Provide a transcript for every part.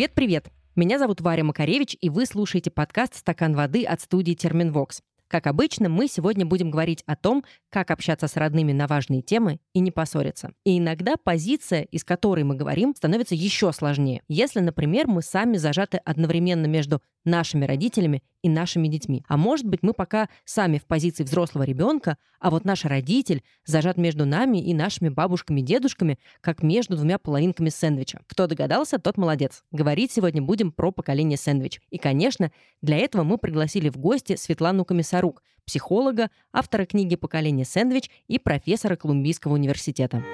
Привет-привет! Меня зовут Варя Макаревич, и вы слушаете подкаст «Стакан воды» от студии «Терминвокс». Как обычно, мы сегодня будем говорить о том, как общаться с родными на важные темы и не поссориться. И иногда позиция, из которой мы говорим, становится еще сложнее. Если, например, мы сами зажаты одновременно между нашими родителями и нашими детьми. А может быть, мы пока сами в позиции взрослого ребенка, а вот наш родитель зажат между нами и нашими бабушками и дедушками, как между двумя половинками сэндвича. Кто догадался, тот молодец. Говорить сегодня будем про поколение сэндвич. И, конечно, для этого мы пригласили в гости Светлану Комиссарук, психолога, автора книги «Поколение сэндвич» и профессора Колумбийского университета.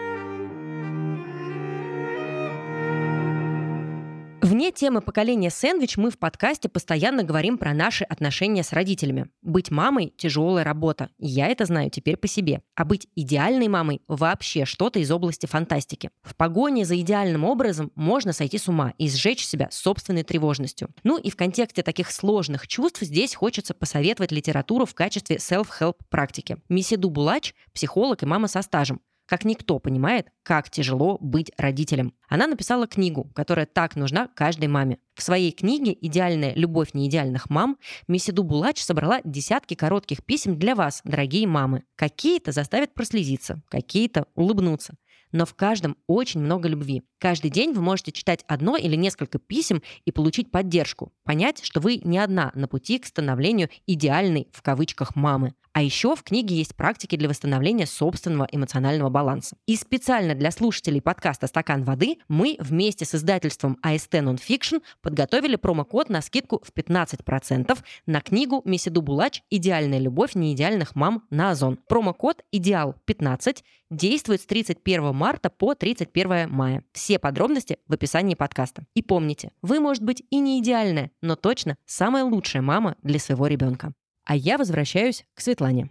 Вне темы поколения сэндвич мы в подкасте постоянно говорим про наши отношения с родителями. Быть мамой – тяжелая работа. Я это знаю теперь по себе. А быть идеальной мамой – вообще что-то из области фантастики. В погоне за идеальным образом можно сойти с ума и сжечь себя собственной тревожностью. Ну и в контексте таких сложных чувств здесь хочется посоветовать литературу в качестве self-help практики. Мисиду Булач – психолог и мама со стажем как никто понимает, как тяжело быть родителем. Она написала книгу, которая так нужна каждой маме. В своей книге «Идеальная любовь неидеальных мам» Месиду Булач собрала десятки коротких писем для вас, дорогие мамы. Какие-то заставят прослезиться, какие-то улыбнуться но в каждом очень много любви. Каждый день вы можете читать одно или несколько писем и получить поддержку, понять, что вы не одна на пути к становлению идеальной в кавычках мамы. А еще в книге есть практики для восстановления собственного эмоционального баланса. И специально для слушателей подкаста «Стакан воды» мы вместе с издательством AST Nonfiction подготовили промокод на скидку в 15% на книгу Месиду Булач «Идеальная любовь неидеальных мам» на Озон. Промокод «Идеал15» действует с 31 марта по 31 мая. Все подробности в описании подкаста. И помните, вы, может быть, и не идеальная, но точно самая лучшая мама для своего ребенка. А я возвращаюсь к Светлане.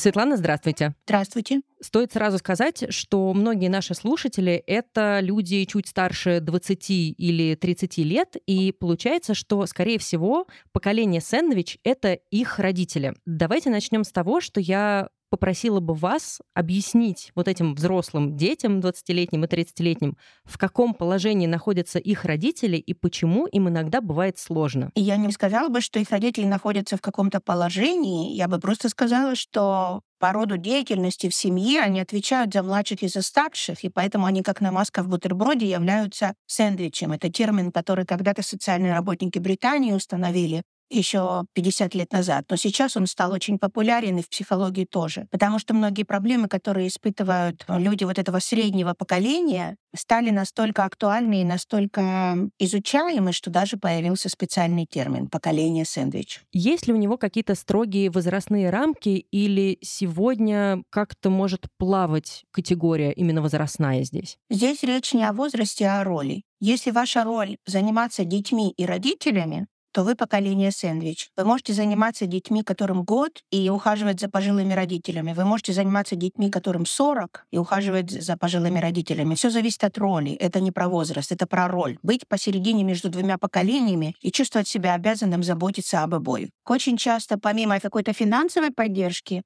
Светлана, здравствуйте. Здравствуйте. Стоит сразу сказать, что многие наши слушатели — это люди чуть старше 20 или 30 лет, и получается, что, скорее всего, поколение сэндвич — это их родители. Давайте начнем с того, что я попросила бы вас объяснить вот этим взрослым детям, 20-летним и 30-летним, в каком положении находятся их родители и почему им иногда бывает сложно. Я не сказала бы, что их родители находятся в каком-то положении. Я бы просто сказала, что по роду деятельности в семье они отвечают за младших и за старших, и поэтому они, как намазка в бутерброде, являются сэндвичем. Это термин, который когда-то социальные работники Британии установили еще 50 лет назад, но сейчас он стал очень популярен и в психологии тоже, потому что многие проблемы, которые испытывают люди вот этого среднего поколения, стали настолько актуальны и настолько изучаемы, что даже появился специальный термин «поколение сэндвич». Есть ли у него какие-то строгие возрастные рамки или сегодня как-то может плавать категория именно возрастная здесь? Здесь речь не о возрасте, а о роли. Если ваша роль заниматься детьми и родителями, то вы поколение сэндвич. Вы можете заниматься детьми, которым год, и ухаживать за пожилыми родителями. Вы можете заниматься детьми, которым 40, и ухаживать за пожилыми родителями. Все зависит от роли. Это не про возраст, это про роль. Быть посередине между двумя поколениями и чувствовать себя обязанным заботиться об обоих. Очень часто, помимо какой-то финансовой поддержки,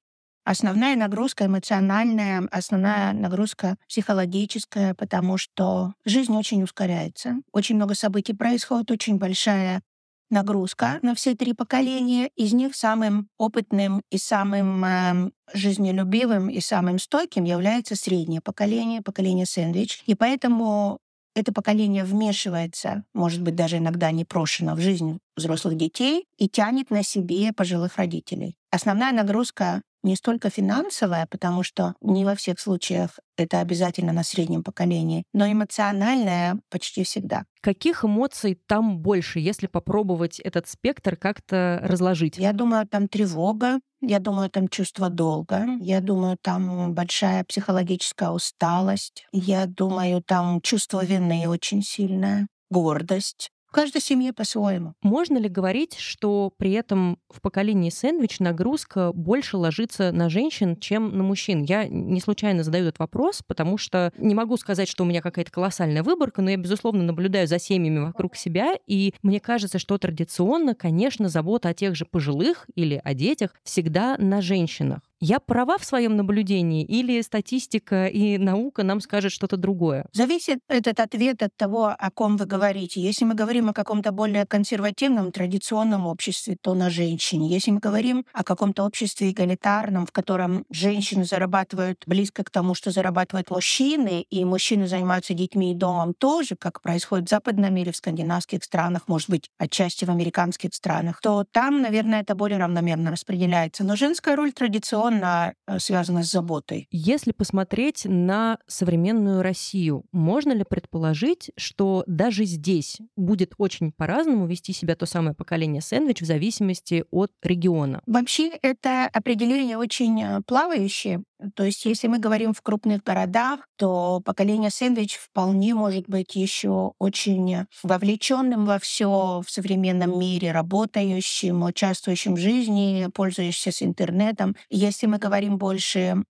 Основная нагрузка эмоциональная, основная нагрузка психологическая, потому что жизнь очень ускоряется. Очень много событий происходит, очень большая нагрузка на все три поколения. Из них самым опытным и самым э, жизнелюбивым и самым стойким является среднее поколение, поколение сэндвич. И поэтому это поколение вмешивается, может быть, даже иногда непрошено в жизнь взрослых детей и тянет на себе пожилых родителей. Основная нагрузка не столько финансовая, потому что не во всех случаях это обязательно на среднем поколении, но эмоциональная почти всегда. Каких эмоций там больше, если попробовать этот спектр как-то разложить? Я думаю, там тревога, я думаю, там чувство долга, я думаю, там большая психологическая усталость, я думаю, там чувство вины очень сильное, гордость, каждой семье по-своему. Можно ли говорить, что при этом в поколении сэндвич нагрузка больше ложится на женщин, чем на мужчин? Я не случайно задаю этот вопрос, потому что не могу сказать, что у меня какая-то колоссальная выборка, но я, безусловно, наблюдаю за семьями вокруг себя, и мне кажется, что традиционно, конечно, забота о тех же пожилых или о детях всегда на женщинах. Я права в своем наблюдении или статистика и наука нам скажет что-то другое? Зависит этот ответ от того, о ком вы говорите. Если мы говорим о каком-то более консервативном, традиционном обществе, то на женщине. Если мы говорим о каком-то обществе эгалитарном, в котором женщины зарабатывают близко к тому, что зарабатывают мужчины, и мужчины занимаются детьми и домом тоже, как происходит в западном мире, в скандинавских странах, может быть, отчасти в американских странах, то там, наверное, это более равномерно распределяется. Но женская роль традиционно традиционно э, связано с заботой. Если посмотреть на современную Россию, можно ли предположить, что даже здесь будет очень по-разному вести себя то самое поколение сэндвич в зависимости от региона? Вообще это определение очень э, плавающее. То есть если мы говорим в крупных городах, то поколение сэндвич вполне может быть еще очень вовлеченным во все в современном мире, работающим, участвующим в жизни, пользующимся интернетом. Если мы говорим больше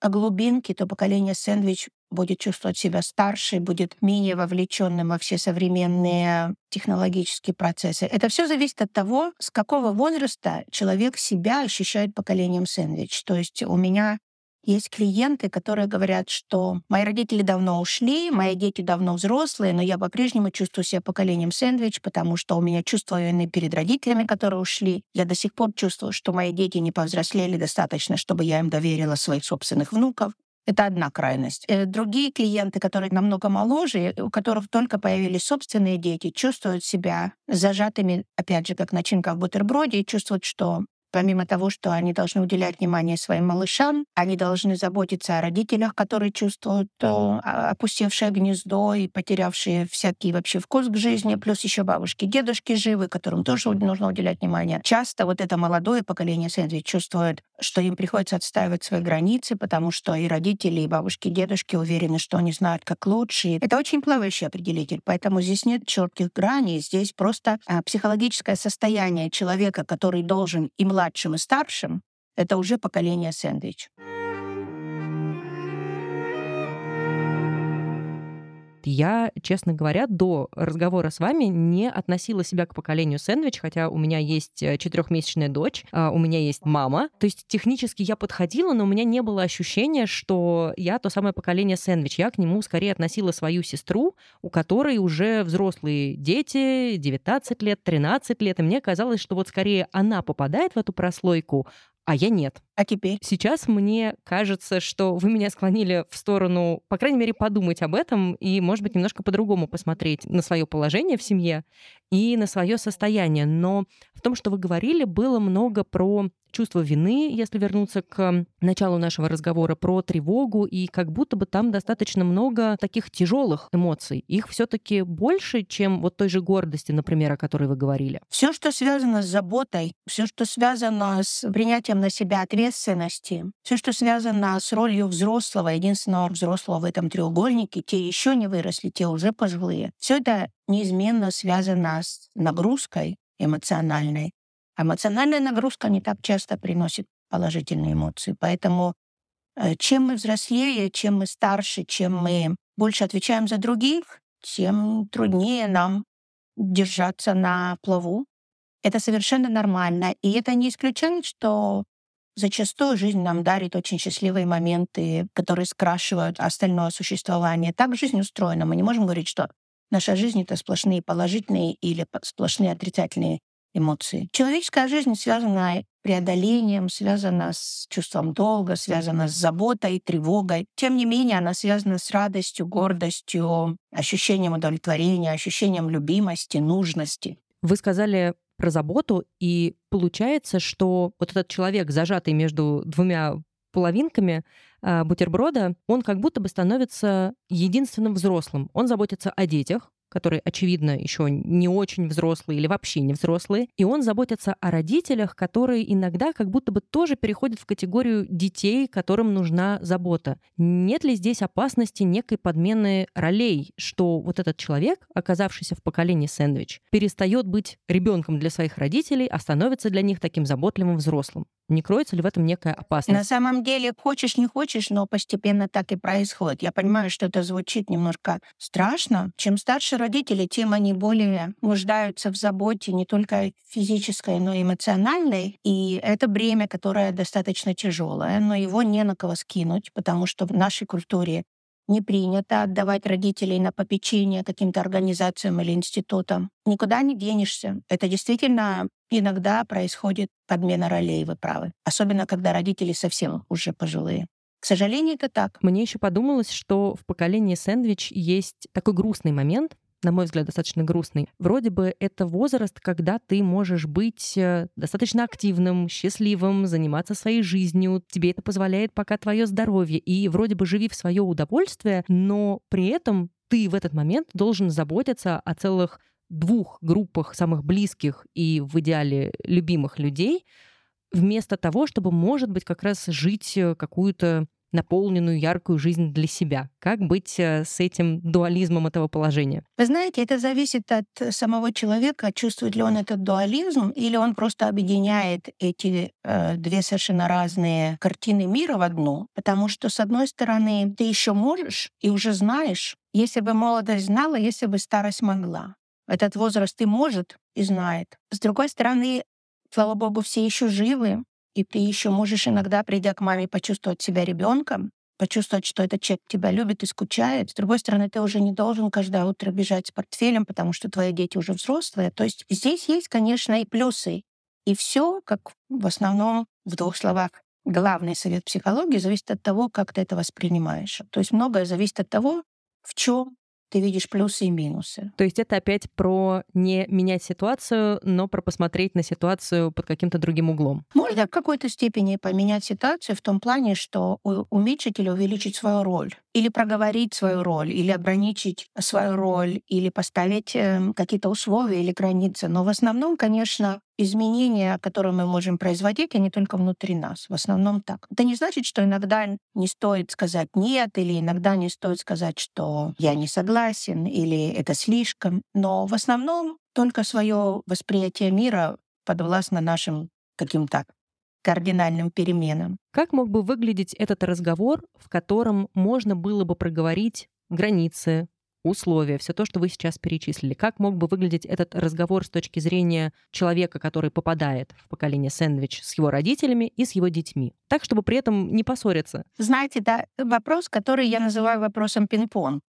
о глубинке, то поколение сэндвич будет чувствовать себя старше, будет менее вовлеченным во все современные технологические процессы. Это все зависит от того, с какого возраста человек себя ощущает поколением сэндвич. То есть у меня есть клиенты, которые говорят, что мои родители давно ушли, мои дети давно взрослые, но я по-прежнему чувствую себя поколением сэндвич, потому что у меня чувство вины перед родителями, которые ушли. Я до сих пор чувствую, что мои дети не повзрослели достаточно, чтобы я им доверила своих собственных внуков. Это одна крайность. Э, другие клиенты, которые намного моложе, у которых только появились собственные дети, чувствуют себя зажатыми, опять же, как начинка в бутерброде, и чувствуют, что Помимо того, что они должны уделять внимание своим малышам, они должны заботиться о родителях, которые чувствуют э, опустевшее гнездо и потерявшие всякий вообще вкус к жизни, плюс еще бабушки, дедушки живы, которым тоже нужно уделять внимание. Часто вот это молодое поколение сэндвич чувствует, что им приходится отстаивать свои границы, потому что и родители, и бабушки, и дедушки уверены, что они знают, как лучше. Это очень плавающий определитель, поэтому здесь нет четких граней, здесь просто а, психологическое состояние человека, который должен и младшим и старшим, это уже поколение сэндвич. Я, честно говоря, до разговора с вами не относила себя к поколению сэндвич, хотя у меня есть э, четырехмесячная дочь, а, у меня есть мама. То есть технически я подходила, но у меня не было ощущения, что я то самое поколение сэндвич. Я к нему скорее относила свою сестру, у которой уже взрослые дети, 19 лет, 13 лет, и мне казалось, что вот скорее она попадает в эту прослойку, а я нет. А теперь? Сейчас мне кажется, что вы меня склонили в сторону, по крайней мере, подумать об этом и, может быть, немножко по-другому посмотреть на свое положение в семье и на свое состояние. Но том, что вы говорили, было много про чувство вины, если вернуться к началу нашего разговора, про тревогу, и как будто бы там достаточно много таких тяжелых эмоций. Их все-таки больше, чем вот той же гордости, например, о которой вы говорили. Все, что связано с заботой, все, что связано с принятием на себя ответственности, все, что связано с ролью взрослого, единственного взрослого в этом треугольнике, те еще не выросли, те уже пожилые. Все это неизменно связано с нагрузкой эмоциональной. Эмоциональная нагрузка не так часто приносит положительные эмоции. Поэтому э, чем мы взрослее, чем мы старше, чем мы больше отвечаем за других, тем труднее нам держаться на плаву. Это совершенно нормально. И это не исключает, что зачастую жизнь нам дарит очень счастливые моменты, которые скрашивают остальное существование. Так жизнь устроена. Мы не можем говорить, что наша жизнь — это сплошные положительные или сплошные отрицательные эмоции. Человеческая жизнь связана преодолением, связана с чувством долга, связана с заботой, тревогой. Тем не менее, она связана с радостью, гордостью, ощущением удовлетворения, ощущением любимости, нужности. Вы сказали про заботу, и получается, что вот этот человек, зажатый между двумя половинками э, бутерброда, он как будто бы становится единственным взрослым. Он заботится о детях, которые, очевидно, еще не очень взрослые или вообще не взрослые, и он заботится о родителях, которые иногда как будто бы тоже переходят в категорию детей, которым нужна забота. Нет ли здесь опасности некой подмены ролей, что вот этот человек, оказавшийся в поколении сэндвич, перестает быть ребенком для своих родителей, а становится для них таким заботливым взрослым? Не кроется ли в этом некая опасность? На самом деле, хочешь, не хочешь, но постепенно так и происходит. Я понимаю, что это звучит немножко страшно. Чем старше родители, тем они более нуждаются в заботе не только физической, но и эмоциональной. И это бремя, которое достаточно тяжелое, но его не на кого скинуть, потому что в нашей культуре не принято отдавать родителей на попечение каким-то организациям или институтам. Никуда не денешься. Это действительно иногда происходит подмена ролей, вы правы. Особенно, когда родители совсем уже пожилые. К сожалению, это так. Мне еще подумалось, что в поколении сэндвич есть такой грустный момент, на мой взгляд, достаточно грустный. Вроде бы это возраст, когда ты можешь быть э, достаточно активным, счастливым, заниматься своей жизнью. Тебе это позволяет пока твое здоровье. И вроде бы живи в свое удовольствие, но при этом ты в этот момент должен заботиться о целых двух группах самых близких и в идеале любимых людей, вместо того, чтобы, может быть, как раз жить э, какую-то наполненную, яркую жизнь для себя. Как быть э, с этим дуализмом этого положения? Вы знаете, это зависит от самого человека, чувствует ли он этот дуализм, или он просто объединяет эти э, две совершенно разные картины мира в одну. Потому что, с одной стороны, ты еще можешь и уже знаешь, если бы молодость знала, если бы старость могла. Этот возраст и может, и знает. С другой стороны, слава богу, все еще живы, и ты еще можешь иногда, придя к маме, почувствовать себя ребенком, почувствовать, что этот человек тебя любит и скучает. С другой стороны, ты уже не должен каждое утро бежать с портфелем, потому что твои дети уже взрослые. То есть здесь есть, конечно, и плюсы. И все, как в основном в двух словах, главный совет психологии зависит от того, как ты это воспринимаешь. То есть многое зависит от того, в чем ты видишь плюсы и минусы. То есть это опять про не менять ситуацию, но про посмотреть на ситуацию под каким-то другим углом. Можно в какой-то степени поменять ситуацию в том плане, что уменьшить или увеличить свою роль или проговорить свою роль, или ограничить свою роль, или поставить эм, какие-то условия или границы. Но в основном, конечно, изменения, которые мы можем производить, они только внутри нас. В основном так. Это не значит, что иногда не стоит сказать «нет», или иногда не стоит сказать, что «я не согласен», или «это слишком». Но в основном только свое восприятие мира подвластно нашим каким-то кардинальным переменам. Как мог бы выглядеть этот разговор, в котором можно было бы проговорить границы, условия, все то, что вы сейчас перечислили. Как мог бы выглядеть этот разговор с точки зрения человека, который попадает в поколение сэндвич с его родителями и с его детьми? Так, чтобы при этом не поссориться. Знаете, да, вопрос, который я называю вопросом пинг-понг.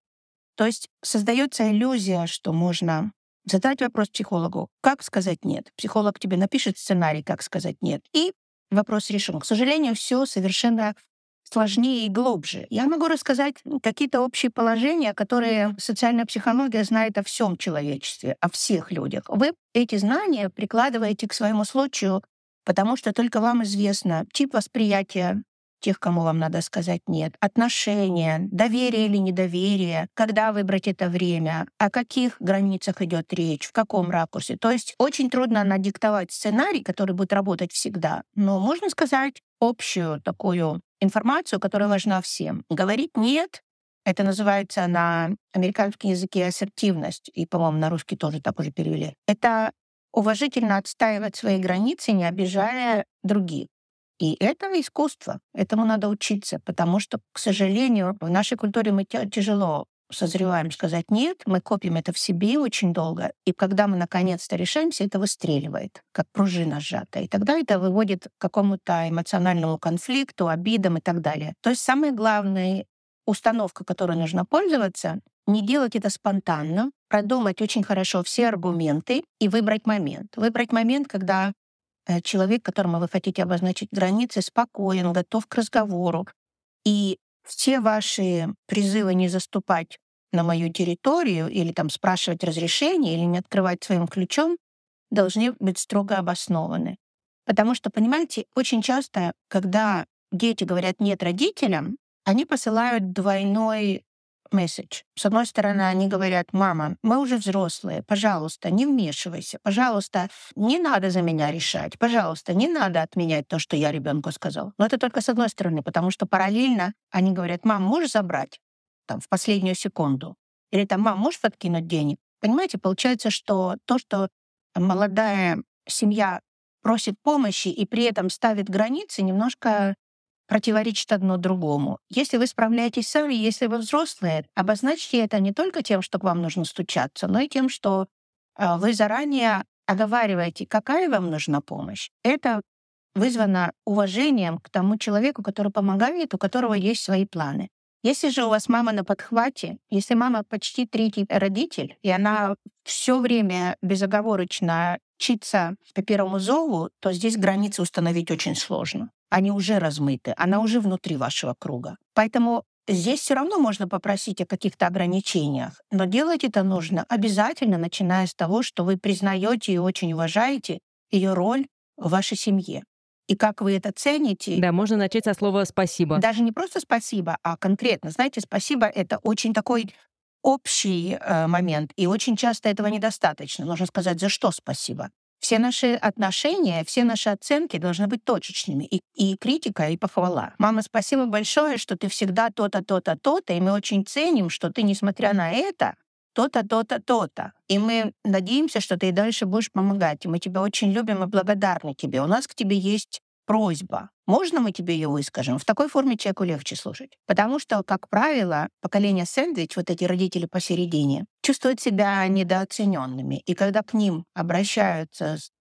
То есть создается иллюзия, что можно задать вопрос психологу, как сказать нет. Психолог тебе напишет сценарий, как сказать нет. И вопрос решен. К сожалению, все совершенно сложнее и глубже. Я могу рассказать какие-то общие положения, которые социальная психология знает о всем человечестве, о всех людях. Вы эти знания прикладываете к своему случаю, потому что только вам известно тип восприятия тех, кому вам надо сказать нет, отношения, доверие или недоверие, когда выбрать это время, о каких границах идет речь, в каком ракурсе. То есть очень трудно надиктовать сценарий, который будет работать всегда, но можно сказать общую такую информацию, которая важна всем. Говорить «нет» Это называется на американском языке ассертивность, и, по-моему, на русский тоже так уже перевели. Это уважительно отстаивать свои границы, не обижая других. И это искусство, этому надо учиться, потому что, к сожалению, в нашей культуре мы тяжело созреваем сказать «нет», мы копим это в себе очень долго, и когда мы наконец-то решаемся, это выстреливает, как пружина сжатая. И тогда это выводит к какому-то эмоциональному конфликту, обидам и так далее. То есть самая главная установка, которой нужно пользоваться, не делать это спонтанно, продумать очень хорошо все аргументы и выбрать момент. Выбрать момент, когда Э, человек, которому вы хотите обозначить границы, спокоен, готов к разговору. И все ваши призывы не заступать на мою территорию или там спрашивать разрешение или не открывать своим ключом должны быть строго обоснованы. Потому что, понимаете, очень часто, когда дети говорят «нет» родителям, они посылают двойной месседж. С одной стороны, они говорят, мама, мы уже взрослые, пожалуйста, не вмешивайся, пожалуйста, не надо за меня решать, пожалуйста, не надо отменять то, что я ребенку сказал. Но это только с одной стороны, потому что параллельно они говорят, мам, можешь забрать там в последнюю секунду? Или там, мам, можешь подкинуть денег? Понимаете, получается, что то, что молодая семья просит помощи и при этом ставит границы, немножко противоречит одно другому. Если вы справляетесь сами, если вы взрослые, обозначьте это не только тем, что к вам нужно стучаться, но и тем, что э, вы заранее оговариваете, какая вам нужна помощь. Это вызвано уважением к тому человеку, который помогает, у которого есть свои планы. Если же у вас мама на подхвате, если мама почти третий родитель, и она все время безоговорочно учится по первому зову, то здесь границы установить очень сложно. Они уже размыты, она уже внутри вашего круга. Поэтому здесь все равно можно попросить о каких-то ограничениях, но делать это нужно обязательно, начиная с того, что вы признаете и очень уважаете ее роль в вашей семье и как вы это цените. Да, можно начать со слова «спасибо». Даже не просто «спасибо», а конкретно. Знаете, «спасибо» — это очень такой общий э, момент, и очень часто этого недостаточно. Нужно сказать, за что спасибо. Все наши отношения, все наши оценки должны быть точечными. И, и критика, и похвала. Мама, спасибо большое, что ты всегда то-то, то-то, то-то, и мы очень ценим, что ты, несмотря на это, то-то, то-то, то-то. И мы надеемся, что ты и дальше будешь помогать. И мы тебя очень любим и благодарны тебе. У нас к тебе есть просьба. Можно мы тебе ее выскажем? В такой форме человеку легче слушать. Потому что, как правило, поколение сэндвич, вот эти родители посередине, чувствуют себя недооцененными. И когда к ним обращаются с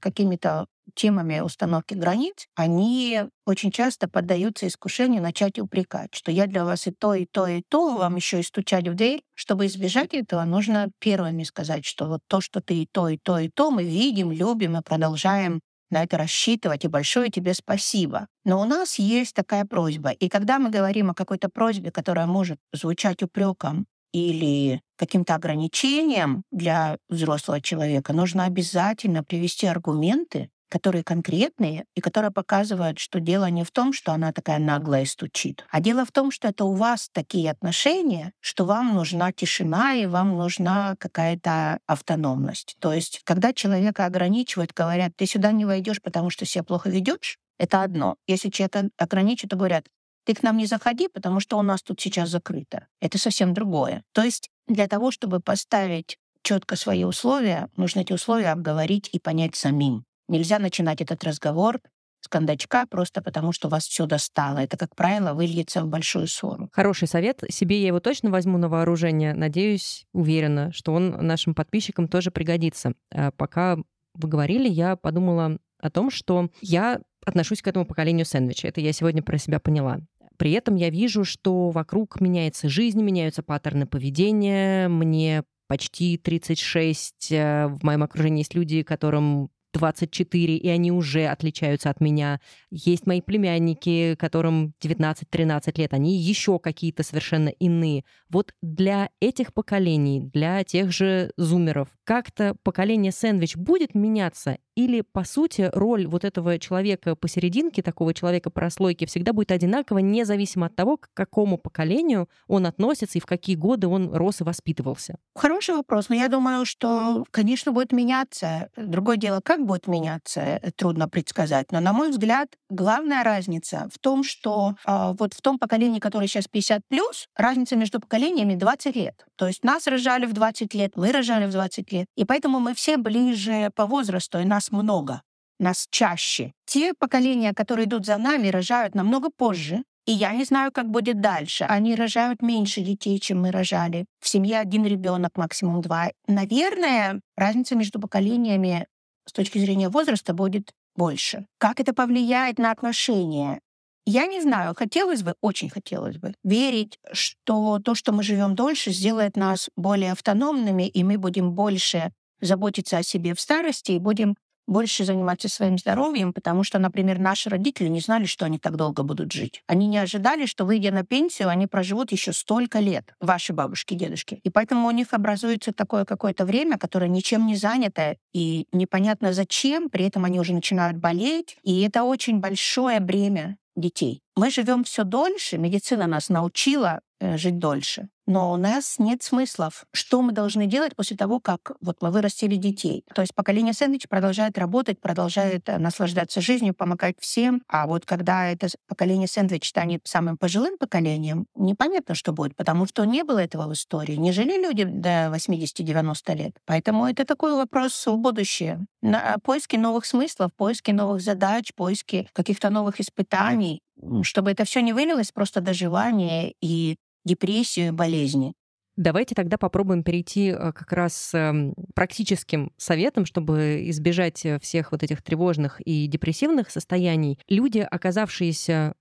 какими-то темами установки границ, они очень часто поддаются искушению начать упрекать, что я для вас и то, и то, и то, вам еще и стучать в дверь. Чтобы избежать этого, нужно первыми сказать, что вот то, что ты и то, и то, и то, мы видим, любим и продолжаем на это рассчитывать, и большое тебе спасибо. Но у нас есть такая просьба. И когда мы говорим о какой-то просьбе, которая может звучать упреком или каким-то ограничением для взрослого человека, нужно обязательно привести аргументы, которые конкретные и которые показывают, что дело не в том, что она такая наглая стучит, а дело в том, что это у вас такие отношения, что вам нужна тишина и вам нужна какая-то автономность. То есть, когда человека ограничивают, говорят, ты сюда не войдешь, потому что себя плохо ведешь, это одно. Если человека ограничивают, то говорят, ты к нам не заходи, потому что у нас тут сейчас закрыто. Это совсем другое. То есть для того, чтобы поставить четко свои условия, нужно эти условия обговорить и понять самим. Нельзя начинать этот разговор с кондачка просто потому, что вас все достало. Это, как правило, выльется в большую ссору. Хороший совет. Себе я его точно возьму на вооружение. Надеюсь, уверена, что он нашим подписчикам тоже пригодится. А пока вы говорили, я подумала о том, что я отношусь к этому поколению сэндвича. Это я сегодня про себя поняла. При этом я вижу, что вокруг меняется жизнь, меняются паттерны поведения. Мне почти 36. Э, в моем окружении есть люди, которым 24, и они уже отличаются от меня. Есть мои племянники, которым 19-13 лет, они еще какие-то совершенно иные. Вот для этих поколений, для тех же зумеров, как-то поколение сэндвич будет меняться или, по сути, роль вот этого человека посерединке, такого человека прослойки, всегда будет одинакова, независимо от того, к какому поколению он относится и в какие годы он рос и воспитывался? Хороший вопрос. Но я думаю, что, конечно, будет меняться. Другое дело, как будет меняться, э, трудно предсказать. Но, на мой взгляд, главная разница в том, что э, вот в том поколении, которое сейчас 50 плюс, разница между поколениями 20 лет. То есть нас рожали в 20 лет, мы рожали в 20 лет. И поэтому мы все ближе по возрасту, и нас много, нас чаще. Те поколения, которые идут за нами, рожают намного позже, и я не знаю, как будет дальше. Они рожают меньше детей, чем мы рожали. В семье один ребенок, максимум два. Наверное, разница между поколениями с точки зрения возраста будет больше. Как это повлияет на отношения? Я не знаю, хотелось бы, очень хотелось бы верить, что то, что мы живем дольше, сделает нас более автономными, и мы будем больше заботиться о себе в старости и будем больше заниматься своим здоровьем, потому что, например, наши родители не знали, что они так долго будут жить. Они не ожидали, что, выйдя на пенсию, они проживут еще столько лет, ваши бабушки, дедушки. И поэтому у них образуется такое какое-то время, которое ничем не занято, и непонятно зачем, при этом они уже начинают болеть, и это очень большое бремя детей. Мы живем все дольше, медицина нас научила э, жить дольше. Но у нас нет смыслов. Что мы должны делать после того, как вот мы вырастили детей? То есть поколение сэндвич продолжает работать, продолжает э, наслаждаться жизнью, помогать всем. А вот когда это поколение сэндвич станет самым пожилым поколением, непонятно, что будет, потому что не было этого в истории. Не жили люди до 80-90 лет. Поэтому это такой вопрос в будущее. На поиски новых смыслов, поиски новых задач, поиски каких-то новых испытаний, чтобы это все не вылилось просто доживание и депрессию и болезни. Давайте тогда попробуем перейти э, как раз эм, практическим советом, чтобы избежать э, всех вот этих тревожных и депрессивных состояний. Люди, оказавшиеся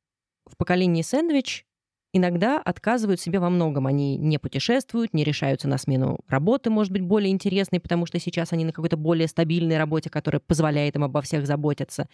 в поколении сэндвич, иногда отказывают себе во многом. Они не путешествуют, не решаются на смену работы, может быть, более интересной, потому что сейчас они на какой-то более стабильной работе, которая позволяет им обо всех заботиться.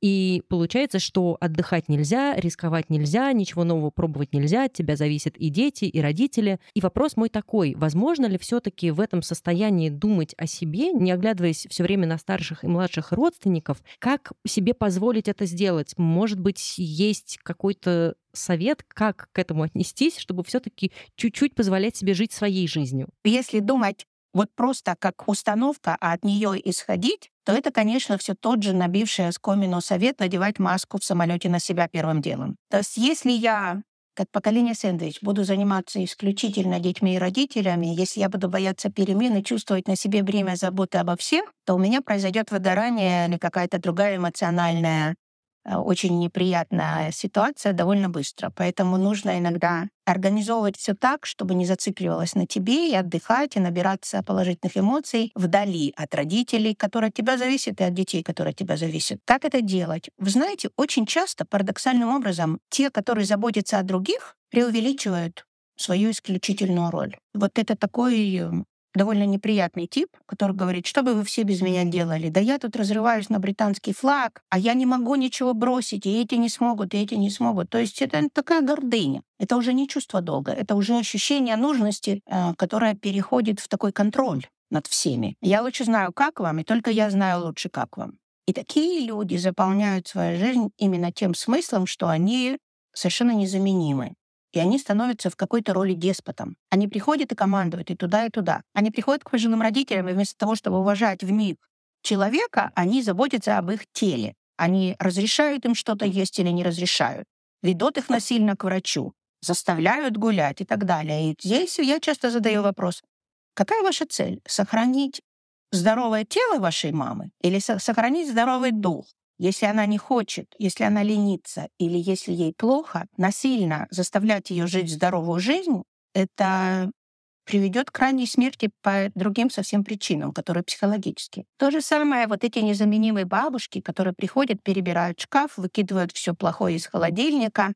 И получается, что отдыхать нельзя, рисковать нельзя, ничего нового пробовать нельзя, от тебя зависят и дети, и родители. И вопрос мой такой, возможно ли все таки в этом состоянии думать о себе, не оглядываясь все время на старших и младших родственников, как себе позволить это сделать? Может быть, есть какой-то совет, как к этому отнестись, чтобы все-таки чуть-чуть позволять себе жить своей жизнью? Если думать вот просто как установка, а от нее исходить, то это, конечно, все тот же набивший оскомину совет надевать маску в самолете на себя первым делом. То есть если я как поколение сэндвич, буду заниматься исключительно детьми и родителями, если я буду бояться перемен и чувствовать на себе время заботы обо всех, то у меня произойдет выгорание или какая-то другая эмоциональная очень неприятная ситуация довольно быстро. Поэтому нужно иногда организовывать все так, чтобы не зацикливалось на тебе, и отдыхать, и набираться положительных эмоций вдали от родителей, которые от тебя зависят, и от детей, которые от тебя зависят. Как это делать? Вы знаете, очень часто, парадоксальным образом, те, которые заботятся о других, преувеличивают свою исключительную роль. Вот это такой довольно неприятный тип, который говорит, что бы вы все без меня делали? Да я тут разрываюсь на британский флаг, а я не могу ничего бросить, и эти не смогут, и эти не смогут. То есть это такая гордыня. Это уже не чувство долга, это уже ощущение нужности, э, которое переходит в такой контроль над всеми. Я лучше знаю, как вам, и только я знаю лучше, как вам. И такие люди заполняют свою жизнь именно тем смыслом, что они совершенно незаменимы и они становятся в какой-то роли деспотом. Они приходят и командуют и туда, и туда. Они приходят к пожилым родителям, и вместо того, чтобы уважать в миг человека, они заботятся об их теле. Они разрешают им что-то есть или не разрешают. Ведут их насильно к врачу, заставляют гулять и так далее. И здесь я часто задаю вопрос, какая ваша цель? Сохранить здоровое тело вашей мамы или сохранить здоровый дух? Если она не хочет, если она ленится или если ей плохо, насильно заставлять ее жить здоровую жизнь, это приведет к ранней смерти по другим совсем причинам, которые психологические. То же самое вот эти незаменимые бабушки, которые приходят, перебирают шкаф, выкидывают все плохое из холодильника,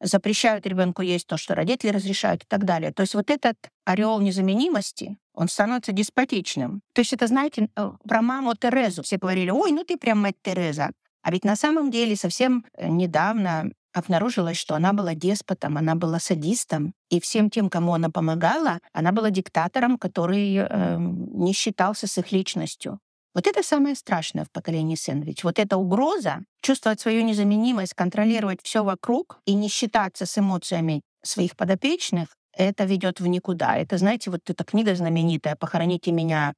запрещают ребенку есть то, что родители разрешают и так далее. То есть вот этот ореол незаменимости, он становится деспотичным. То есть это, знаете, э, про маму Терезу. Все говорили, ой, ну ты прям мать Тереза. А ведь на самом деле совсем э, недавно обнаружилось, что она была деспотом, она была садистом, и всем тем, кому она помогала, она была диктатором, который э, не считался с их личностью. Вот это самое страшное в поколении сэндвич. Вот эта угроза чувствовать свою незаменимость, контролировать все вокруг и не считаться с эмоциями своих подопечных, это ведет в никуда. Это, знаете, вот эта книга знаменитая «Похороните меня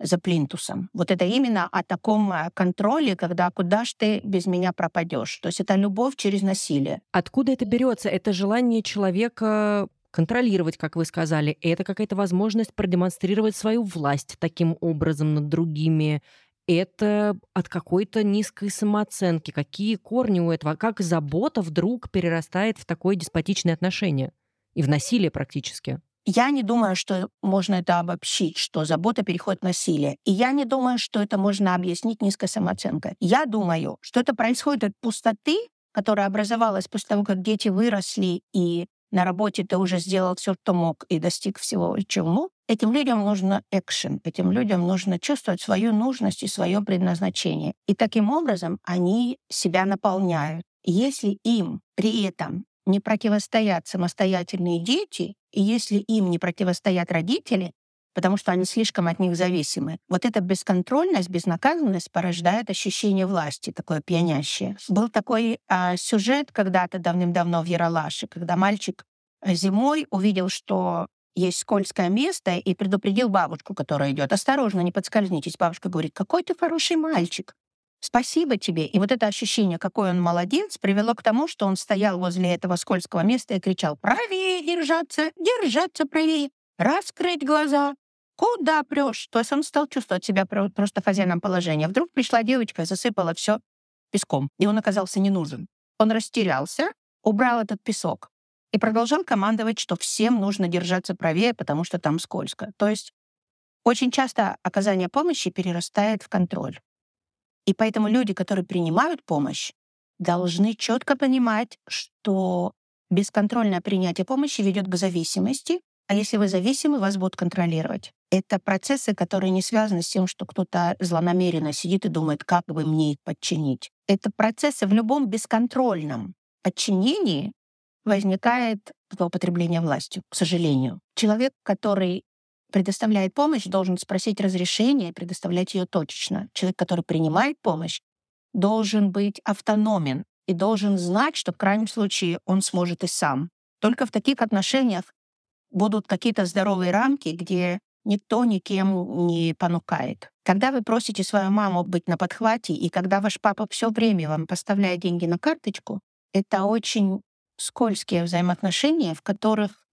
за плинтусом». Вот это именно о таком э, контроле, когда куда ж ты без меня пропадешь. То есть это любовь через насилие. Откуда это берется? Это желание человека контролировать, как вы сказали. Это какая-то возможность продемонстрировать свою власть таким образом над другими. Это от какой-то низкой самооценки. Какие корни у этого? Как забота вдруг перерастает в такое деспотичное отношение? И в насилие практически. Я не думаю, что можно это обобщить, что забота переходит в насилие. И я не думаю, что это можно объяснить низкой самооценкой. Я думаю, что это происходит от пустоты, которая образовалась после того, как дети выросли и на работе ты уже сделал все, что мог и достиг всего, чего этим людям нужно экшен, этим людям нужно чувствовать свою нужность и свое предназначение. И таким образом они себя наполняют. Если им при этом не противостоят самостоятельные дети, и если им не противостоят родители, потому что они слишком от них зависимы. Вот эта бесконтрольность, безнаказанность порождает ощущение власти, такое пьянящее. Был такой а, сюжет когда-то давным-давно в Яралаше, когда мальчик зимой увидел, что есть скользкое место, и предупредил бабушку, которая идет. Осторожно, не подскользнитесь. Бабушка говорит, какой ты хороший мальчик. Спасибо тебе. И вот это ощущение, какой он молодец, привело к тому, что он стоял возле этого скользкого места и кричал «Правее держаться! Держаться правее! Раскрыть глаза! Куда прешь? То есть он стал чувствовать себя просто хозяином положения. Вдруг пришла девочка и засыпала все песком, и он оказался не нужен. Он растерялся, убрал этот песок и продолжал командовать, что всем нужно держаться правее, потому что там скользко. То есть очень часто оказание помощи перерастает в контроль. И поэтому люди, которые принимают помощь, должны четко понимать, что бесконтрольное принятие помощи ведет к зависимости, а если вы зависимы, вас будут контролировать. Это процессы, которые не связаны с тем, что кто-то злонамеренно сидит и думает, как бы мне их подчинить. Это процессы в любом бесконтрольном подчинении возникает злоупотребление властью, к сожалению. Человек, который предоставляет помощь, должен спросить разрешение и предоставлять ее точечно. Человек, который принимает помощь, должен быть автономен и должен знать, что в крайнем случае он сможет и сам. Только в таких отношениях будут какие-то здоровые рамки, где никто никем не понукает. Когда вы просите свою маму быть на подхвате, и когда ваш папа все время вам поставляет деньги на карточку, это очень скользкие взаимоотношения, в которых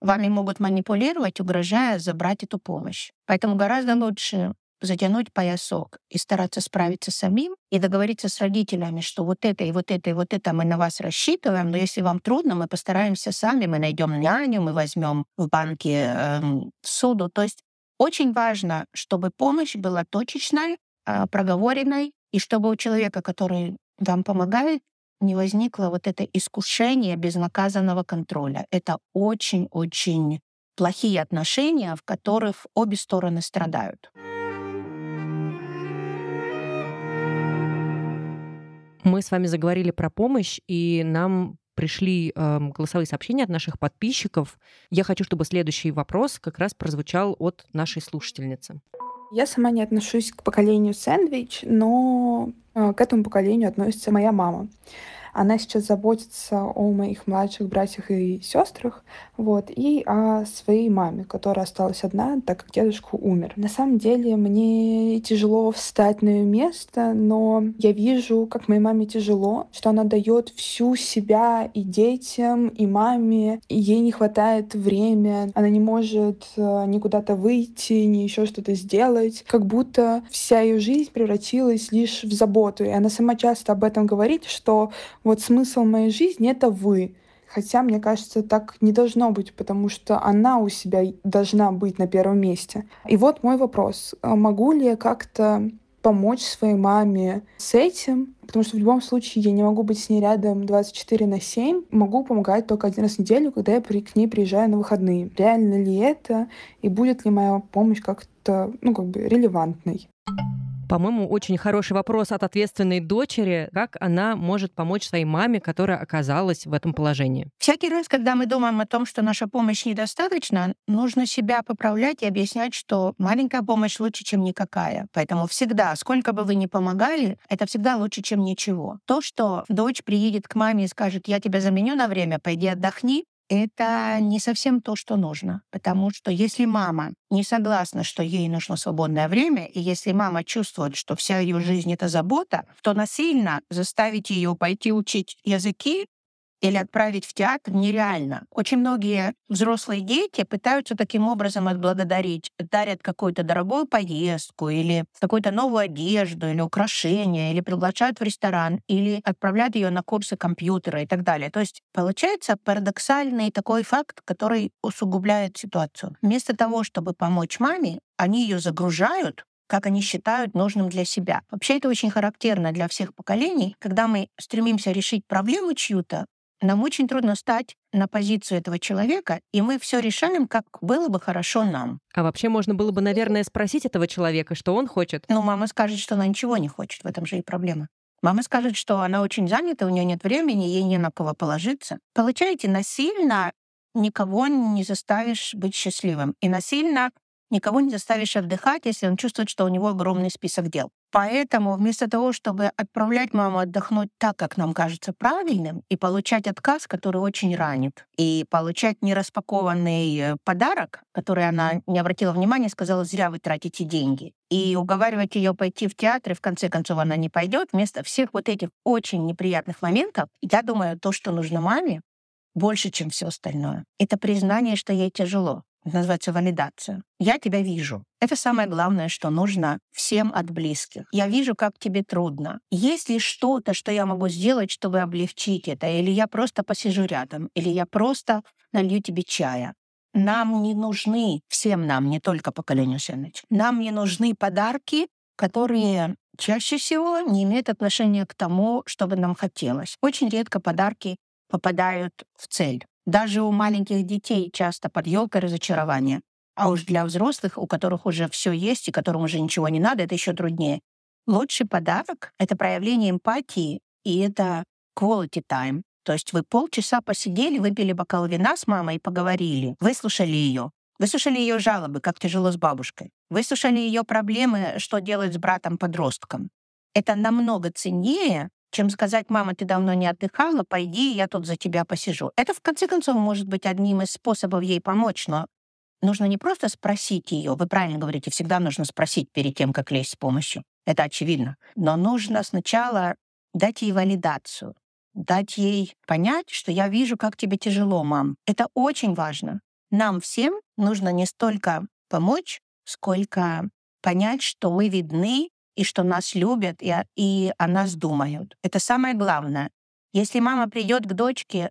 вами могут манипулировать, угрожая забрать эту помощь. Поэтому гораздо лучше затянуть поясок и стараться справиться самим и договориться с родителями, что вот это и вот это и вот это мы на вас рассчитываем, но если вам трудно, мы постараемся сами, мы найдем няню, мы возьмем в банке э, суду. То есть очень важно, чтобы помощь была точечной, э, проговоренной, и чтобы у человека, который вам помогает, не возникло вот это искушение безнаказанного контроля. Это очень-очень плохие отношения, в которых обе стороны страдают. Мы с вами заговорили про помощь, и нам пришли э, голосовые сообщения от наших подписчиков. Я хочу, чтобы следующий вопрос как раз прозвучал от нашей слушательницы. Я сама не отношусь к поколению сэндвич, но э, к этому поколению относится моя мама. Она сейчас заботится о моих младших братьях и сестрах, вот, и о своей маме, которая осталась одна, так как дедушка умер. На самом деле мне тяжело встать на ее место, но я вижу, как моей маме тяжело, что она дает всю себя и детям, и маме, и ей не хватает времени, она не может э, ни куда-то выйти, ни еще что-то сделать, как будто вся ее жизнь превратилась лишь в заботу. И она сама часто об этом говорит, что вот смысл моей жизни — это вы. Хотя, мне кажется, так не должно быть, потому что она у себя должна быть на первом месте. И вот мой вопрос. А могу ли я как-то помочь своей маме с этим, потому что в любом случае я не могу быть с ней рядом 24 на 7, могу помогать только один раз в неделю, когда я при, к ней приезжаю на выходные. Реально ли это, и будет ли моя помощь как-то, ну, как бы релевантной? По-моему, очень хороший вопрос от ответственной дочери, как она может помочь своей маме, которая оказалась в этом положении. Всякий раз, когда мы думаем о том, что наша помощь недостаточна, нужно себя поправлять и объяснять, что маленькая помощь лучше, чем никакая. Поэтому всегда, сколько бы вы ни помогали, это всегда лучше, чем ничего. То, что дочь приедет к маме и скажет, я тебя заменю на время, пойди отдохни, это не совсем то, что нужно. Потому что если мама не согласна, что ей нужно свободное время, и если мама чувствует, что вся ее жизнь — это забота, то насильно заставить ее пойти учить языки или отправить в театр нереально. Очень многие взрослые дети пытаются таким образом отблагодарить, дарят какую-то дорогую поездку или какую-то новую одежду или украшение, или приглашают в ресторан, или отправляют ее на курсы компьютера и так далее. То есть получается парадоксальный такой факт, который усугубляет ситуацию. Вместо того, чтобы помочь маме, они ее загружают как они считают нужным для себя. Вообще это очень характерно для всех поколений. Когда мы стремимся решить проблему чью-то, нам очень трудно стать на позицию этого человека, и мы все решаем, как было бы хорошо нам. А вообще можно было бы, наверное, спросить этого человека, что он хочет. Ну, мама скажет, что она ничего не хочет, в этом же и проблема. Мама скажет, что она очень занята, у нее нет времени, ей не на кого положиться. Получаете, насильно никого не заставишь быть счастливым. И насильно никого не заставишь отдыхать, если он чувствует, что у него огромный список дел. Поэтому вместо того, чтобы отправлять маму отдохнуть так, как нам кажется правильным, и получать отказ, который очень ранит, и получать нераспакованный э, подарок, который она не обратила внимания, сказала, зря вы тратите деньги, и уговаривать ее пойти в театр, и в конце концов она не пойдет, вместо всех вот этих очень неприятных моментов, я думаю, то, что нужно маме, больше, чем все остальное. Это признание, что ей тяжело называется валидация. Я тебя вижу. Это самое главное, что нужно всем от близких. Я вижу, как тебе трудно. Есть ли что-то, что я могу сделать, чтобы облегчить это? Или я просто посижу рядом? Или я просто налью тебе чая? Нам не нужны, всем нам, не только поколению Сэндвич, нам не нужны подарки, которые чаще всего не имеют отношения к тому, что бы нам хотелось. Очень редко подарки попадают в цель. Даже у маленьких детей часто под елкой разочарование. А уж для взрослых, у которых уже все есть и которым уже ничего не надо, это еще труднее. Лучший подарок — это проявление эмпатии, и это quality time. То есть вы полчаса посидели, выпили бокал вина с мамой и поговорили, выслушали ее, Выслушали ее жалобы, как тяжело с бабушкой. Выслушали ее проблемы, что делать с братом-подростком. Это намного ценнее, чем сказать, мама, ты давно не отдыхала, пойди, я тут за тебя посижу. Это, в конце концов, может быть одним из способов ей помочь, но нужно не просто спросить ее, вы правильно говорите, всегда нужно спросить перед тем, как лезть с помощью. Это очевидно. Но нужно сначала дать ей валидацию, дать ей понять, что я вижу, как тебе тяжело, мам. Это очень важно. Нам всем нужно не столько помочь, сколько понять, что мы видны и что нас любят, и, и о нас думают. Это самое главное. Если мама придет к дочке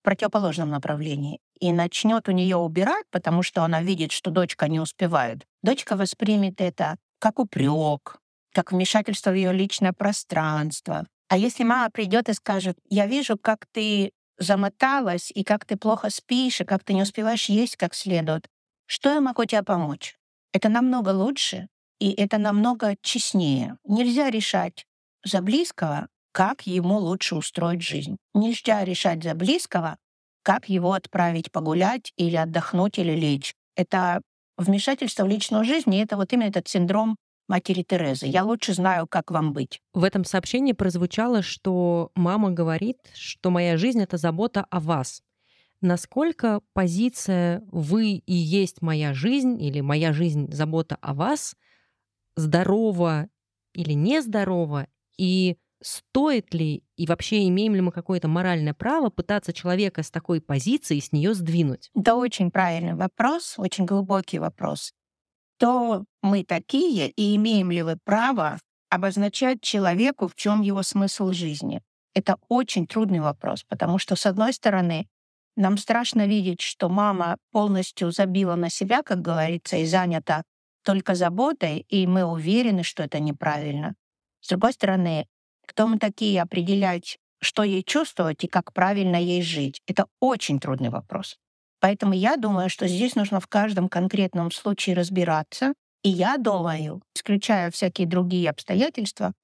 в противоположном направлении и начнет у нее убирать, потому что она видит, что дочка не успевает, дочка воспримет это как упрек, как вмешательство в ее личное пространство. А если мама придет и скажет, я вижу, как ты замоталась, и как ты плохо спишь, и как ты не успеваешь есть как следует, что я могу тебе помочь? Это намного лучше, и это намного честнее. Нельзя решать за близкого, как ему лучше устроить жизнь. Нельзя решать за близкого, как его отправить погулять или отдохнуть или лечь. Это вмешательство в личную жизнь, и это вот именно этот синдром матери Терезы. Я лучше знаю, как вам быть. В этом сообщении прозвучало, что мама говорит, что моя жизнь — это забота о вас. Насколько позиция «вы и есть моя жизнь» или «моя жизнь — забота о вас» — здорово или нездорово, и стоит ли и вообще имеем ли мы какое-то моральное право пытаться человека с такой позиции с нее сдвинуть? Это очень правильный вопрос, очень глубокий вопрос. То мы такие и имеем ли вы право обозначать человеку, в чем его смысл жизни? Это очень трудный вопрос, потому что, с одной стороны, нам страшно видеть, что мама полностью забила на себя, как говорится, и занята только заботой, и мы уверены, что это неправильно. С другой стороны, кто мы такие определять, что ей чувствовать и как правильно ей жить? Это очень трудный вопрос. Поэтому я думаю, что здесь нужно в каждом конкретном случае разбираться. И я думаю, исключая всякие другие обстоятельства,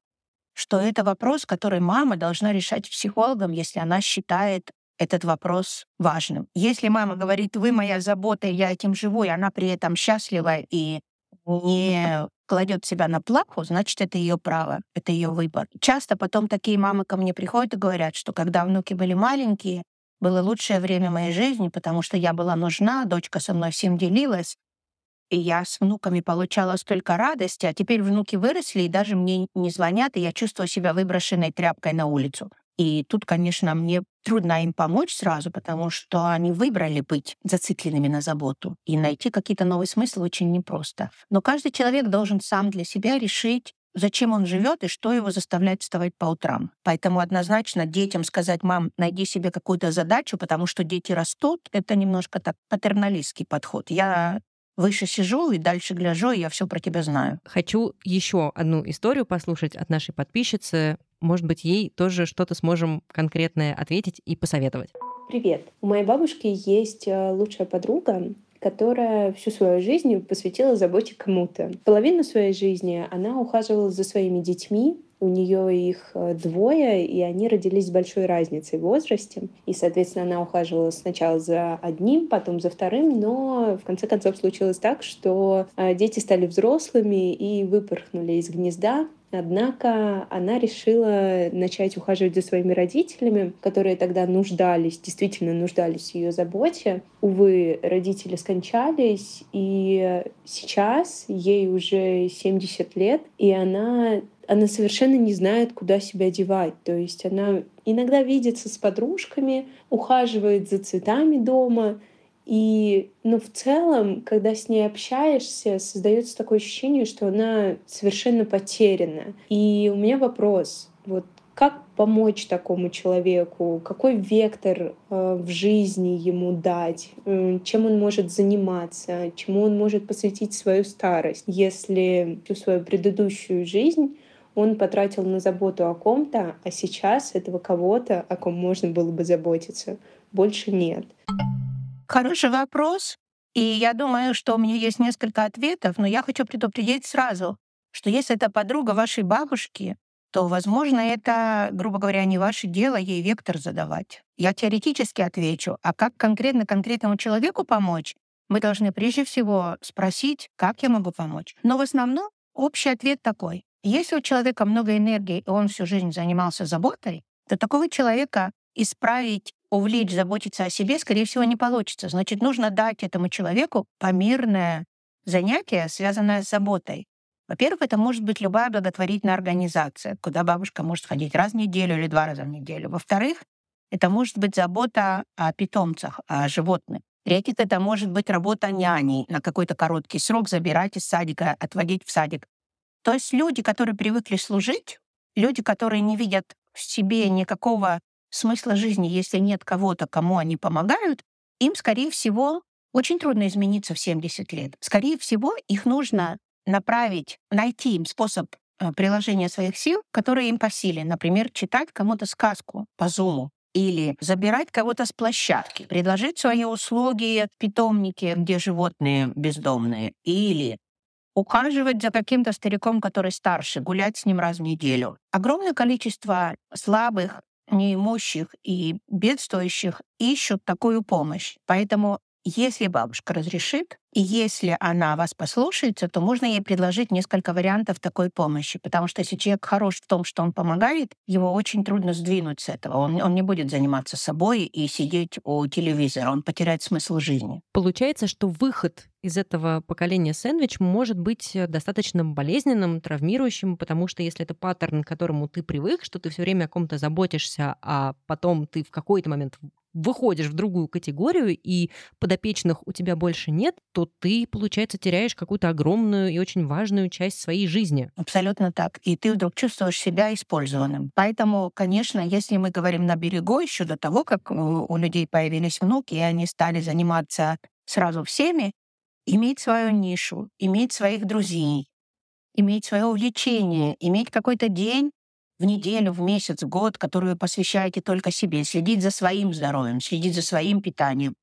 что это вопрос, который мама должна решать психологом, если она считает этот вопрос важным. Если мама говорит, вы моя забота, я этим живу, и она при этом счастлива и не кладет себя на плаху, значит, это ее право, это ее выбор. Часто потом такие мамы ко мне приходят и говорят, что когда внуки были маленькие, было лучшее время моей жизни, потому что я была нужна, дочка со мной всем делилась, и я с внуками получала столько радости, а теперь внуки выросли и даже мне не звонят, и я чувствую себя выброшенной тряпкой на улицу. И тут, конечно, мне трудно им помочь сразу, потому что они выбрали быть зацикленными на заботу. И найти какие-то новые смыслы очень непросто. Но каждый человек должен сам для себя решить, зачем он живет и что его заставляет вставать по утрам. Поэтому однозначно детям сказать, мам, найди себе какую-то задачу, потому что дети растут, это немножко так патерналистский подход. Я выше сижу и дальше гляжу, и я все про тебя знаю. Хочу еще одну историю послушать от нашей подписчицы. Может быть, ей тоже что-то сможем конкретное ответить и посоветовать. Привет. У моей бабушки есть э, лучшая подруга, которая всю свою жизнь посвятила заботе кому-то. Половину своей жизни она ухаживала за своими детьми, У нее их э, двое, и они родились с большой разницей в возрасте. И, соответственно, она ухаживала сначала за одним, потом за вторым, но в конце концов случилось так, что э, дети стали взрослыми и выпорхнули из гнезда, Однако она решила начать ухаживать за своими родителями, которые тогда нуждались, действительно нуждались в ее заботе. Увы, родители скончались, и сейчас ей уже 70 лет, и она она совершенно не знает, куда себя девать. То есть она иногда видится с подружками, ухаживает за цветами дома, и, ну, в целом, когда с ней общаешься, создается такое ощущение, что она совершенно потеряна. И у меня вопрос, вот как помочь такому человеку, какой вектор э, в жизни ему дать, э, чем он может заниматься, чему он может посвятить свою старость, если всю свою предыдущую жизнь он потратил на заботу о ком-то, а сейчас этого кого-то, о ком можно было бы заботиться, больше нет. Хороший вопрос. И я думаю, что у меня есть несколько ответов, но я хочу предупредить сразу, что если это подруга вашей бабушки, то, возможно, это, грубо говоря, не ваше дело ей вектор задавать. Я теоретически отвечу, а как конкретно конкретному человеку помочь, мы должны прежде всего спросить, как я могу помочь. Но в основном общий ответ такой. Если у человека много энергии, и он всю жизнь занимался заботой, то такого человека исправить, увлечь, заботиться о себе, скорее всего, не получится. Значит, нужно дать этому человеку помирное занятие, связанное с заботой. Во-первых, это может быть любая благотворительная организация, куда бабушка может ходить раз в неделю или два раза в неделю. Во-вторых, это может быть забота о питомцах, о животных. В-третьих, это может быть работа няней на какой-то короткий срок, забирать из садика, отводить в садик. То есть люди, которые привыкли служить, люди, которые не видят в себе никакого смысла жизни, если нет кого-то, кому они помогают, им, скорее всего, очень трудно измениться в 70 лет. Скорее всего, их нужно направить, найти им способ э, приложения своих сил, которые им по силе. Например, читать кому-то сказку по зуму или забирать кого-то с площадки, предложить свои услуги в питомнике, где животные бездомные, или ухаживать за каким-то стариком, который старше, гулять с ним раз в неделю. Огромное количество слабых, неимущих и бедствующих ищут такую помощь. Поэтому если бабушка разрешит, и если она вас послушается, то можно ей предложить несколько вариантов такой помощи. Потому что если человек хорош в том, что он помогает, его очень трудно сдвинуть с этого. Он, он не будет заниматься собой и сидеть у телевизора. Он потеряет смысл жизни. Получается, что выход из этого поколения сэндвич может быть достаточно болезненным, травмирующим, потому что если это паттерн, к которому ты привык, что ты все время о ком-то заботишься, а потом ты в какой-то момент выходишь в другую категорию, и подопечных у тебя больше нет, то ты, получается, теряешь какую-то огромную и очень важную часть своей жизни. Абсолютно так. И ты вдруг чувствуешь себя использованным. Поэтому, конечно, если мы говорим на берегу еще до того, как у людей появились внуки, и они стали заниматься сразу всеми, иметь свою нишу, иметь своих друзей, иметь свое увлечение, иметь какой-то день, в неделю, в месяц, в год, которую вы посвящаете только себе, следить за своим здоровьем, следить за своим питанием.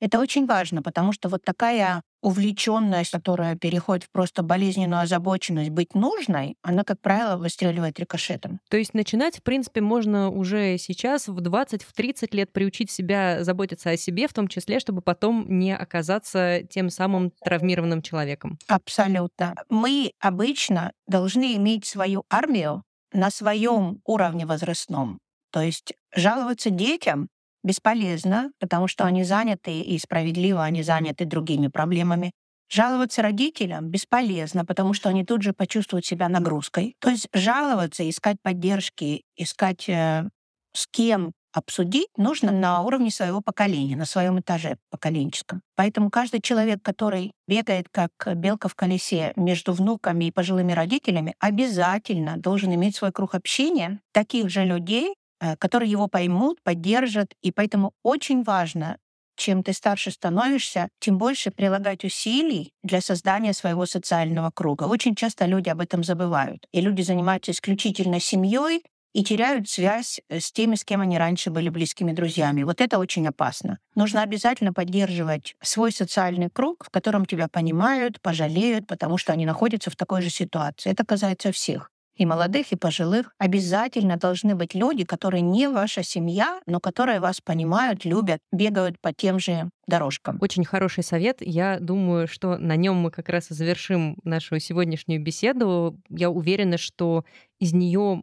Это очень важно, потому что вот такая увлеченность, которая переходит в просто болезненную озабоченность быть нужной, она, как правило, выстреливает рикошетом. То есть начинать, в принципе, можно уже сейчас, в 20, в 30 лет приучить себя заботиться о себе, в том числе, чтобы потом не оказаться тем самым травмированным человеком. Абсолютно. Мы обычно должны иметь свою армию на своем уровне возрастном. То есть жаловаться детям бесполезно, потому что они заняты, и справедливо они заняты другими проблемами. Жаловаться родителям бесполезно, потому что они тут же почувствуют себя нагрузкой. То есть жаловаться, искать поддержки, искать э, с кем обсудить нужно на уровне своего поколения, на своем этаже поколенческом. Поэтому каждый человек, который бегает как белка в колесе между внуками и пожилыми родителями, обязательно должен иметь свой круг общения таких же людей, э, которые его поймут, поддержат. И поэтому очень важно чем ты старше становишься, тем больше прилагать усилий для создания своего социального круга. Очень часто люди об этом забывают. И люди занимаются исключительно семьей, и теряют связь э, с теми, с кем они раньше были близкими друзьями. Вот это очень опасно. Нужно обязательно поддерживать свой социальный круг, в котором тебя понимают, пожалеют, потому что они находятся в такой же ситуации. Это касается всех. и молодых, и пожилых. Обязательно должны быть люди, которые не ваша семья, но которые вас понимают, любят, бегают по тем же дорожкам. Очень хороший совет. Я думаю, что на нем мы как раз и завершим нашу сегодняшнюю беседу. Я уверена, что из нее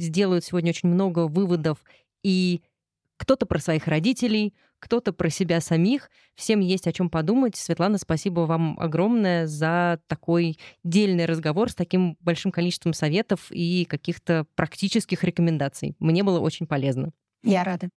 сделают сегодня очень много выводов и кто-то про своих родителей, кто-то про себя самих. Всем есть о чем подумать. Светлана, спасибо вам огромное за такой дельный разговор с таким большим количеством советов и каких-то практических рекомендаций. Мне было очень полезно. Я рада.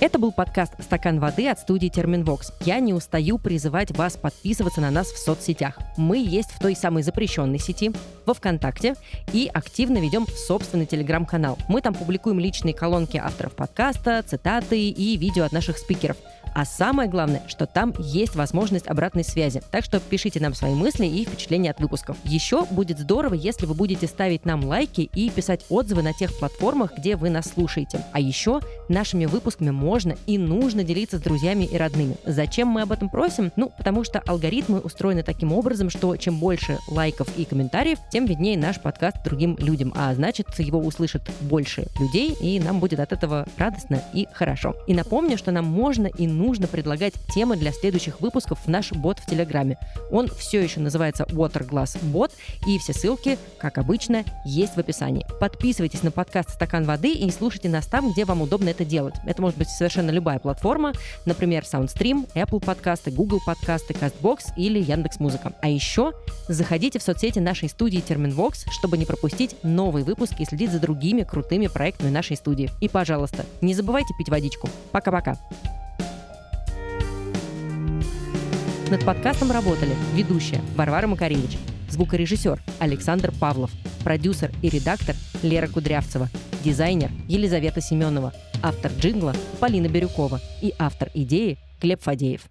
Это был подкаст «Стакан воды» от студии Терминвокс. Я не устаю призывать вас подписываться на нас в соцсетях. Мы есть в той самой запрещенной сети, во ВКонтакте, и активно ведем собственный телеграм-канал. Мы там публикуем личные колонки авторов подкаста, цитаты и видео от наших спикеров – а самое главное, что там есть возможность обратной связи. Так что пишите нам свои мысли и впечатления от выпусков. Еще будет здорово, если вы будете ставить нам лайки и писать отзывы на тех платформах, где вы нас слушаете. А еще нашими выпусками можно и нужно делиться с друзьями и родными. Зачем мы об этом просим? Ну, потому что алгоритмы устроены таким образом, что чем больше лайков и комментариев, тем виднее наш подкаст другим людям. А значит, его услышат больше людей, и нам будет от этого радостно и хорошо. И напомню, что нам можно и нужно предлагать темы для следующих выпусков в наш бот в Телеграме. Он все еще называется Waterglass Bot, и все ссылки, как обычно, есть в описании. Подписывайтесь на подкаст «Стакан воды» и слушайте нас там, где вам удобно делать. Это может быть совершенно любая платформа, например, SoundStream, Apple подкасты, Google подкасты, CastBox или Яндекс.Музыка. А еще заходите в соцсети нашей студии Терминвокс, чтобы не пропустить новые выпуски и следить за другими крутыми проектами нашей студии. И, пожалуйста, не забывайте пить водичку. Пока-пока. Над подкастом работали ведущая Варвара Макаревич, звукорежиссер Александр Павлов, продюсер и редактор Лера Кудрявцева, дизайнер Елизавета Семенова, автор джингла Полина Бирюкова и автор идеи Глеб Фадеев.